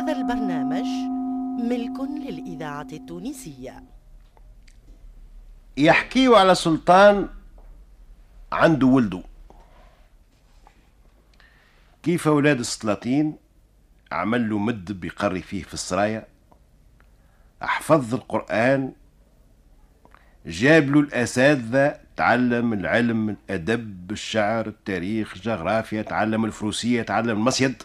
هذا البرنامج ملك للإذاعة التونسية. يحكيوا على سلطان عنده ولده. كيف أولاد السلاطين؟ عمل له مد بيقري فيه في السرايا. حفظ القرآن. جاب له الأساتذة تعلم العلم الأدب الشعر التاريخ الجغرافيا تعلم الفروسية تعلم المصيد.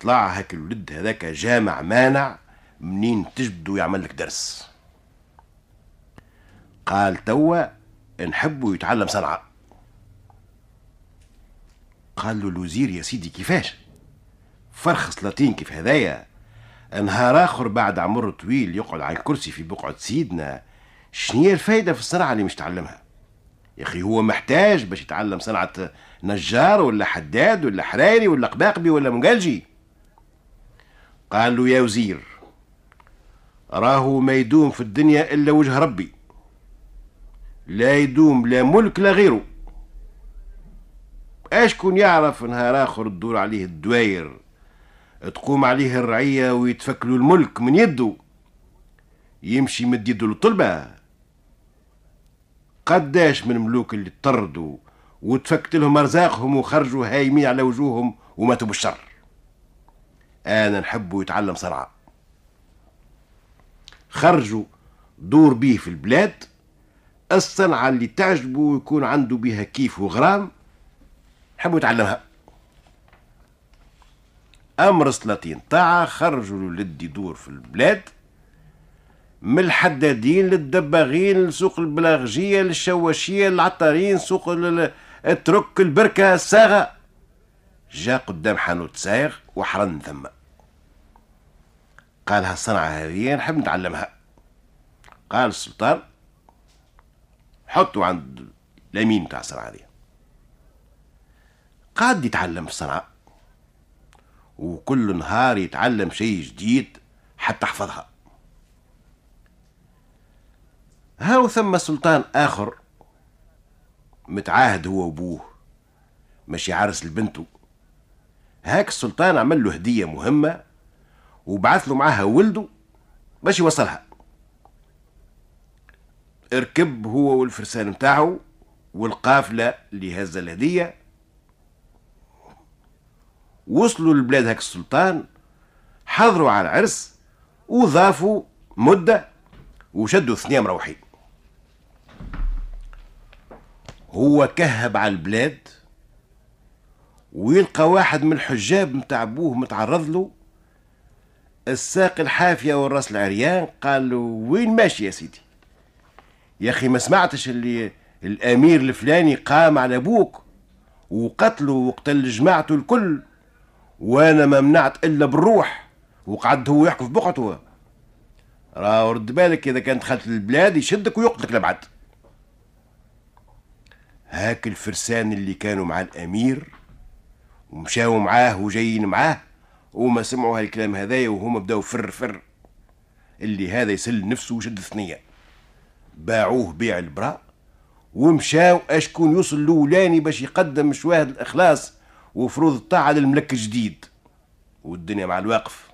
طلع هاك الولد هذاك جامع مانع منين تجبدو يعمل لك درس. قال توا نحبه يتعلم صنعة. قال له الوزير يا سيدي كيفاش؟ فرخ سلاطين كيف هذايا؟ نهار آخر بعد عمر طويل يقعد على الكرسي في بقعة سيدنا. شنية الفايدة في الصنعة اللي مش تعلمها؟ يا أخي هو محتاج باش يتعلم صنعة نجار ولا حداد ولا حراري ولا قباقبي ولا مقلجي. قال له يا وزير راهو ما يدوم في الدنيا إلا وجه ربي. لا يدوم لا ملك لا غيره. أشكون يعرف نهار آخر تدور عليه الدواير تقوم عليه الرعية ويتفكلوا الملك من يده يمشي مد يده للطلبة. قداش من ملوك اللي طردوا وتفكت لهم أرزاقهم وخرجوا هايمين على وجوههم وماتوا بالشر. أنا نحبه يتعلم صنعة خرجوا دور بيه في البلاد الصنعة اللي تعجبه ويكون عنده بها كيف وغرام حب يتعلمها. أمر سلاطين طاعة خرجوا الولد يدور في البلاد من الحدادين للدباغين لسوق البلاغجية للشواشية للعطارين سوق الترك البركة الساغة. جاء قدام حانوت سايغ وحرن ثم. قال هالصنعة هذه نحب نتعلمها. قال السلطان حطه عند اليمين بتاع الصنعة دي قاعد يتعلم الصنعة وكل نهار يتعلم شيء جديد حتى حفظها. هاو ثم سلطان آخر متعاهد هو وأبوه ماشي عرس لبنته. هاك السلطان عمل له هدية مهمة وبعث له معاها ولده باش يوصلها. ركب هو والفرسان متاعه والقافلة اللي هز الهدية. وصلوا لبلاد هاك السلطان حضروا على العرس وضافوا مدة وشدوا ثنية مروحين. هو كهب على البلاد ويلقى واحد من الحجاب متاع ابوه متعرض له. الساق الحافية والراس العريان قال له وين ماشي يا سيدي؟ يا أخي ما سمعتش اللي الأمير الفلاني قام على أبوك وقتله وقتل جماعته الكل وأنا ما منعت إلا بالروح وقعد هو يحكي في بقعته راه رد بالك إذا كان دخلت للبلاد يشدك ويقتلك لبعد. هاك الفرسان اللي كانوا مع الأمير ومشاو معاه وجايين معاه وما سمعوا هالكلام هذايا وهما بداو فر فر. اللي هذا يسل نفسه وشد ثنيه باعوه بيع البراء ومشاو اشكون يوصل الأولاني باش يقدم شواهد الإخلاص وفروض الطاعه للملك الجديد. والدنيا مع الواقف.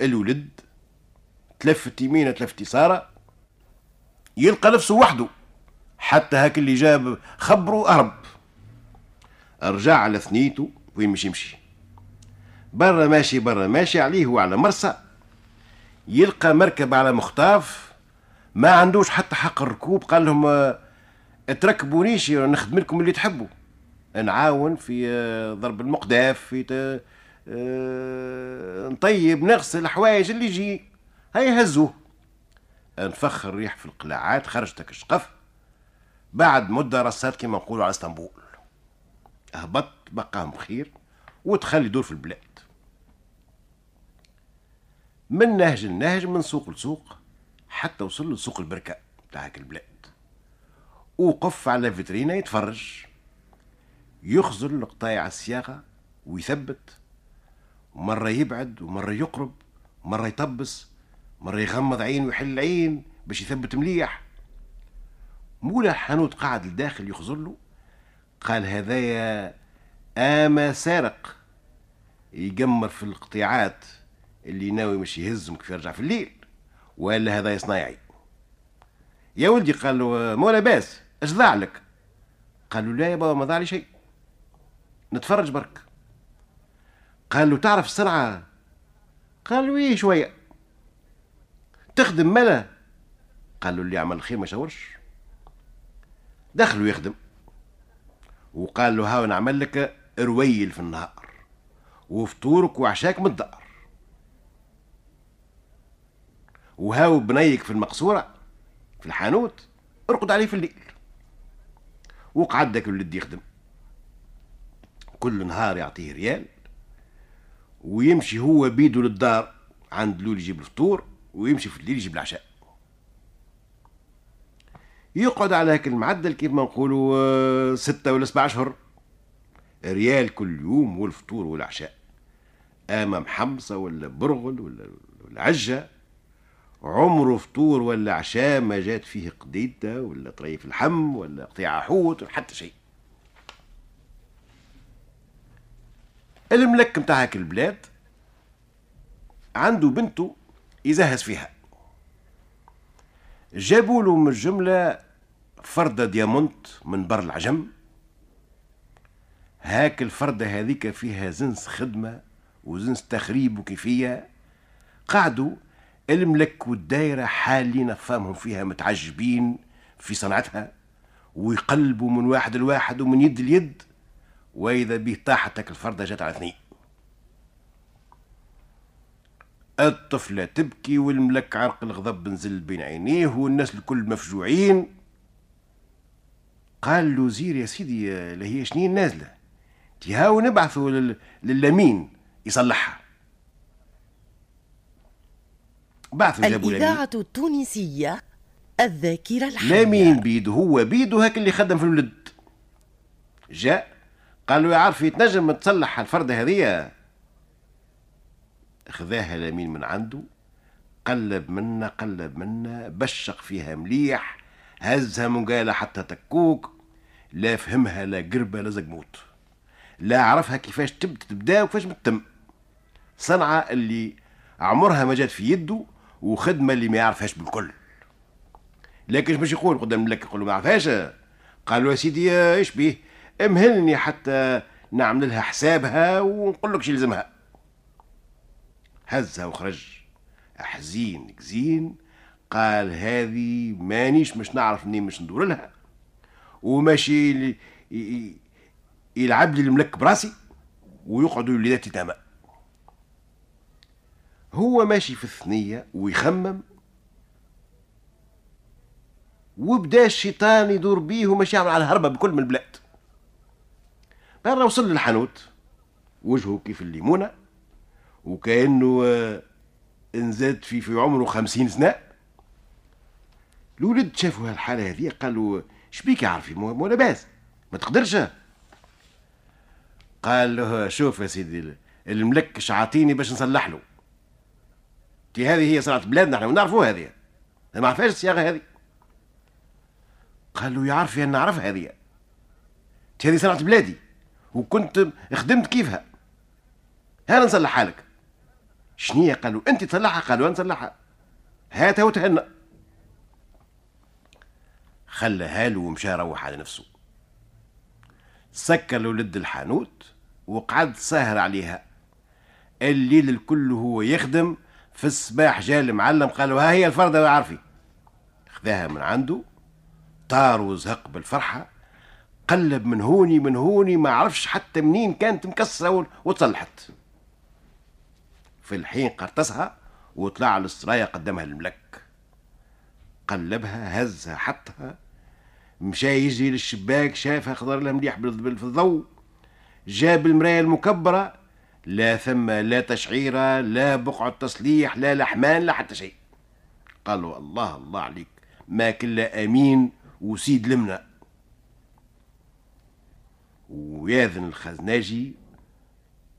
الولد تلفت يمين تلفت يسارة يلقى نفسه وحده. حتى هاك اللي جاب خبره أهرب. رجع على ثنيته وين مش يمشي. برا ماشي برا ماشي عليه وعلى مرسى. يلقى مركب على مخطاف ما عندوش حتى حق الركوب. قال لهم آه، تركبونيش نخدم لكم اللي تحبوا. نعاون في آه، ضرب المقداف في آه، نطيب نغسل الحوايج اللي يجي. هيا هزوه. نفخ الريح في القلاعات خرجتك الشقف بعد مدة رصات كما نقولوا على اسطنبول. هبط بقاهم بخير ودخل يدور في البلاد. من نهج لنهج من سوق لسوق حتى وصل لسوق البركة بتاع البلاد. وقف على فيترينا يتفرج يخزل القطايع السياقة ويثبت مرة يبعد ومرة يقرب مرة يطبس مرة يغمض عين ويحل العين باش يثبت مليح. مولا حانوت قاعد لداخل يخزر له قال هذايا آما سارق. يقمر في القطيعات اللي ناوي مش يهزهم كيف يرجع في الليل. ولا هذا صنايعي يا ولدي قال له مو لاباس اش ضاع لك؟ قال له لا يا بابا ما ضاع لي شيء. نتفرج برك. قال له تعرف الصنعة؟ قال له إيه شوية. تخدم ملا قال له اللي عمل الخير ما يشاورش. دخلوا يخدم. وقال له هاو نعمل لك رويل في النهار وفطورك وعشاك من الدار وهاو بنيك في المقصورة في الحانوت ارقد عليه في الليل. وقعدك الولد يخدم. كل نهار يعطيه ريال ويمشي هو بيدو للدار عند لول يجيب الفطور ويمشي في الليل يجيب العشاء. يقعد على هاك المعدل كيف ما نقولوا آه، ستة ولا سبعة أشهر. ريال كل يوم والفطور والعشاء. أما محمصة ولا برغل ولا, ولا عجة. عمره فطور ولا عشاء ما جات فيه قديدة ولا طريف الحم ولا قطيعة حوت ولا حتى شيء. الملك متاع هاك البلاد عنده بنته يزهز فيها. جابوا له من الجملة فردة diamant من بر العجم. هاك الفردة هذيك فيها زنس خدمة وزنس تخريب وكيفية. قعدوا الملك والدايرة حالين فامهم فيها متعجبين في صنعتها ويقلبوا من واحد لواحد ومن يد ليد. وإذا به طاحتك الفردة جات على اثنين. الطفلة تبكي والملك عرق الغضب نزل بين عينيه والناس الكل مفجوعين. قال له زير يا سيدي اللي هي شنين نازلة؟ تهاو نبعثوا لل... للمين يصلحها. بعثوا جابوا الإذاعة التونسية الذاكرة الحية. لامين بيدو هو بيدو هاك اللي خدم في الولد. جاء قال له يعرف يتنجم تصلح الفردة هذه خذاها لامين من عنده قلب منا قلب منا بشق فيها مليح هزها من قالة حتى تكوك لا فهمها لا قربة لا زقموت. لا عرفها كيفاش تبدأ وكيفاش بتتم صنعة اللي عمرها ما جات في يده وخدمة اللي ما يعرفهاش بالكل. لكن مش يقول قدام الملك يقول ما يعرفهاش قالوا يا سيدي إيش بيه؟ امهلني حتى نعمل لها حسابها ونقول لك شو يلزمها. هزها وخرج. حزين كزين. قال هذه مانيش مش نعرف منين مش ندور لها. وماشي يلعب لي الملك براسي ويقعدوا وليداتي تامة هو ماشي في الثنية ويخمم. وبدا الشيطان يدور بيه وماشي يعمل على هربة بكل من البلاد. بعد وصل للحانوت. وجهه كيف الليمونة. وكأنه آه، انزاد في في عمره خمسين سنة. الولد شافوا هالحالة هذه قالوا شبيك يا عرفي؟ مو لاباس ما تقدرش. قال له شوف يا سيدي الملك شعاطيني باش نصلح له. تي هذه هي صنعة بلادنا إحنا نعرفوها هذه. ما عرفهاش الصياغة هذه. قال له يعرف أن نعرف هذه. هذه صنعة بلادي وكنت خدمت كيفها. هانا نصلحها لك. شنية قالوا؟ انت تصلحها؟ قالوا نصلحها هاتها وتهنى خلى له ومشى روح على نفسه. سكر لولد الحانوت وقعد ساهر عليها. الليل الكل هو يخدم في الصباح جاء المعلم قال له ها هي الفردة يا عارفي خذاها من عنده طار وزهق بالفرحة قلب من هوني من هوني ما عرفش حتى منين كانت مكسرة وتصلحت. في الحين قرطسها وطلع للسرايا قدمها للملك قلبها هزها حطها. مشى يجي للشباك شافها خضر لها مليح في الضوء. جاب المراية المكبرة. لا ثم لا تشعيرة لا بقعة تصليح لا لحمان لا حتى شيء. قالوا الله الله عليك. ما كلا أمين وسيد لمنا. وياذن الخزناجي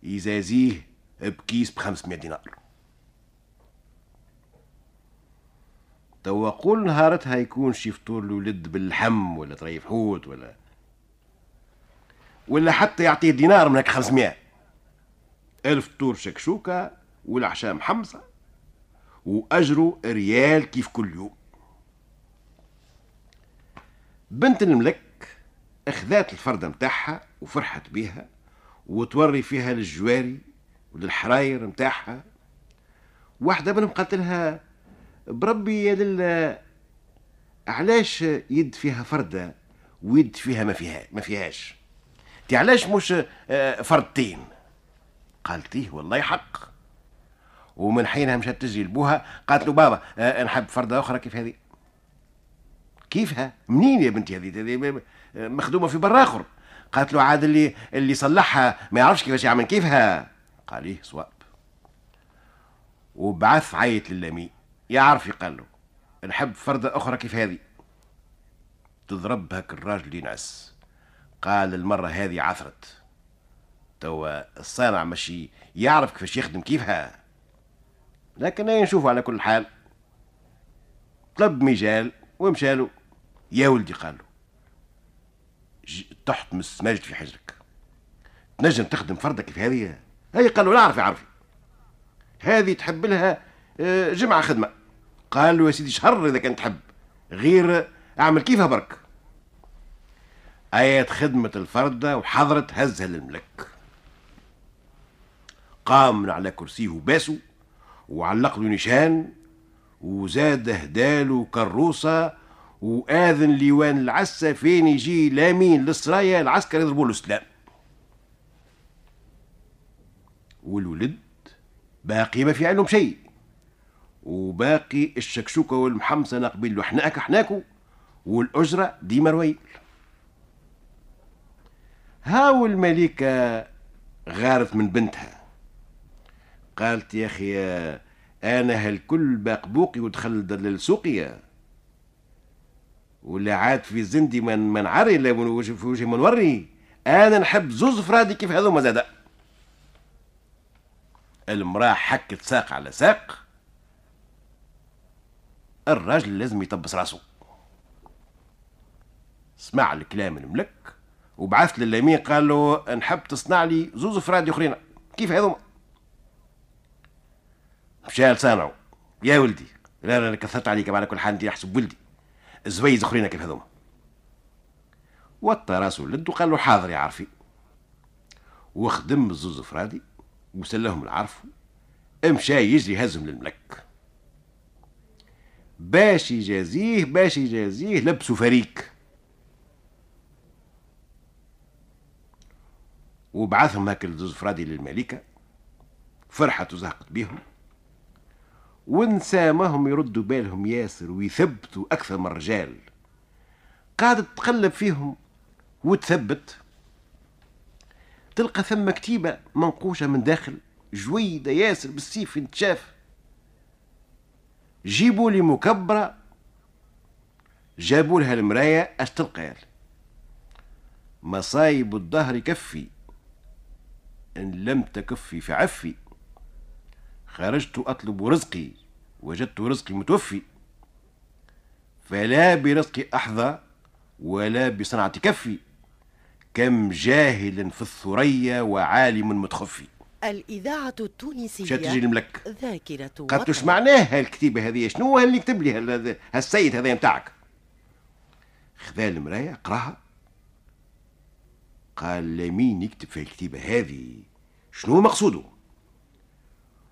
يزازيه بكيس ب 500 دينار. توا قول نهارتها يكون شي فطور الولد باللحم ولا طريف حوت ولا ولا حتى يعطيه دينار من هيك 500 الفطور شكشوكة والعشاء محمصة وأجره ريال كيف كل يوم. بنت الملك اخذات الفردة متاعها وفرحت بيها وتوري فيها للجواري وللحراير متاعها. واحدة منهم قالت لها بربي يا لله علاش يد فيها فردة ويد فيها ما فيها ما فيهاش؟ تي علاش مش آه، فردتين؟ قالت ليه والله حق. ومن حينها مشات تجي لبوها قالت له بابا آه، نحب فردة أخرى كيف هذه؟ كيفها؟ منين يا بنتي هذه؟ مخدومة في بر آخر. قالت له عاد اللي اللي صلحها ما يعرفش كيفاش يعمل كيفها؟ قال ليه صواب وبعث عيط للامين يعرف قال له نحب فردة أخرى كيف هذه. تضرب هك الراجل ينعس قال المرة هذه عثرت. توا الصانع ماشي يعرف كيفاش يخدم كيفها. لكن نشوفوا على كل حال. طلب مجال. ومشالو يا ولدي قال له. تحت من السماجد في حجرك. تنجم تخدم فردة كيف هذه هي قال له لا اعرف يعرف. هذه تحب لها آه، جمعة خدمة. قال له يا سيدي شهر إذا كان تحب غير أعمل كيفها برك. آيات خدمة الفردة وحضرت هزها للملك قام من على كرسيه وباسه وعلق له نشان وزاد هداله كروسة وآذن ليوان العسة فين يجي لامين للسرايا العسكر يضربوا له سلام والولد باقي ما في عندهم شيء. وباقي الشكشوكة والمحمصة نقبل له حناك حناكو والأجرة ديما رويل. هاو الملكة غارت من بنتها؟ قالت يا أخي أنا هالكل باقبوقي ودخل دلل سوقيا ولا عاد في زندي من من عري لا في وجه منوري أنا نحب زوز فرادي كيف هذوما زادا. المرأة حكت ساق على ساق الراجل لازم يطبس راسه سمع الكلام الملك وبعث لليمين قال له نحب تصنع لي زوز فراد أخرين. كيف هذوما؟ مشى لصانعه يا ولدي لا لا كثرت عليك على كل حال انت يحسب ولدي. زويز أخرين كيف هذوما؟ وطى راسه لد وقال له حاضر يا عرفي. وخدم الزوز فرادي وسلهم العرف مشى يجري هزهم للملك. باش يجازيه باش يجازيه لبسوا فريك. وبعثهم هاك الزوز فرادي للملكة. فرحت وزهقت بيهم. ونسامهم يردوا بالهم ياسر ويثبتوا أكثر من رجال. قاعدة تقلب فيهم وتثبت. تلقى ثم كتيبة منقوشة من داخل جويدة ياسر بالسيف انتشاف. جيبوا لي مكبرة جابوا لها المراية اش تلقى مصايب الدهر كفي إن لم تكفي فعفي. خرجت أطلب رزقي وجدت رزقي متوفي. فلا برزقي أحظى ولا بصنعة كفي. كم جاهل في الثريا وعالم متخفي. الإذاعة التونسية شات الملك؟ ذاكرة قالت وش معناها الكتيبة هذه؟ شنو هو اللي كتب لي هالسيد هذا متاعك خذا المراية قراها قال لمين يكتب في الكتيبة هذه؟ شنو مقصوده؟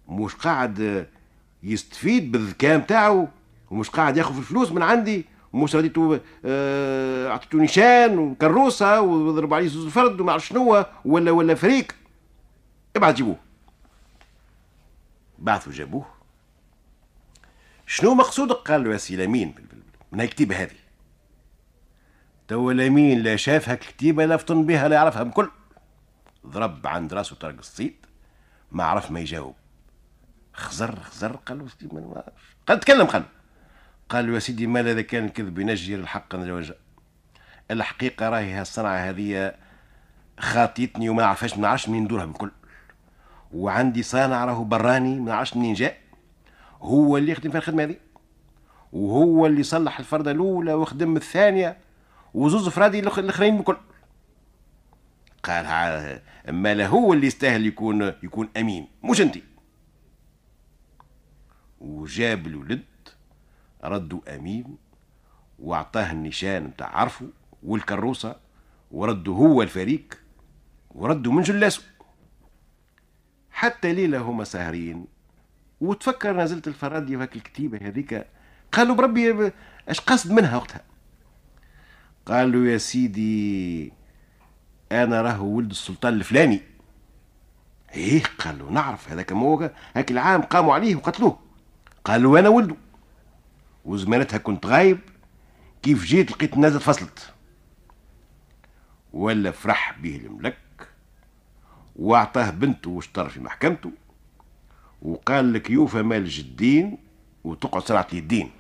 مش قاعد يستفيد بالذكاء متاعه ومش قاعد ياخذ الفلوس من عندي ومش رديتو آه اعطيتو نيشان وكروسه وضرب عليه زوز فرد وما عرف شنو ولا ولا فريق. ابعث جيبوه بعثوا جابوه. شنو مقصودك قال له يا سي لامين من هالكتيبة هذه. توا لامين لا شاف هاك الكتيبة لا فطن بها لا يعرفها بكل ضرب عند راسه طرق الصيد ما عرف ما يجاوب. خزر خزر قال له قال تكلم قال قال له يا سيدي ما إذا كان الكذب ينجر الحق من الوجه الحقيقة راهي هالصنعة هذه خاطيتني وما عرفاش ما نعرفش منين ندورها بالكل. وعندي صانع راهو براني ما نعرفش منين جاء. هو اللي يخدم في الخدمة هذه. وهو اللي صلح الفردة الأولى وخدم الثانية. وزوز فرادي الآخرين بكل قال أما لا هو اللي يستاهل يكون يكون أمين. مش انت. وجاب الولد ردوا أمين وأعطاه النشان نتاع عرفه والكروسة وردوا هو الفريق وردوا من جلاسه. حتى ليلة هما ساهرين وتفكر نزلت الفرادي في الكتيبة هذيك قالوا بربي اش قصد منها وقتها؟ قال له يا سيدي أنا راهو ولد السلطان الفلاني. إيه قال له نعرف هذاك مو هاك العام قاموا عليه وقتلوه. قال له أنا ولده. وزمانتها كنت غايب كيف جيت لقيت الناس فصلت. ولا فرح به الملك وأعطاه بنته واشتر في محكمته وقال لك يوفى مال الجدين وتقعد سرعة اليدين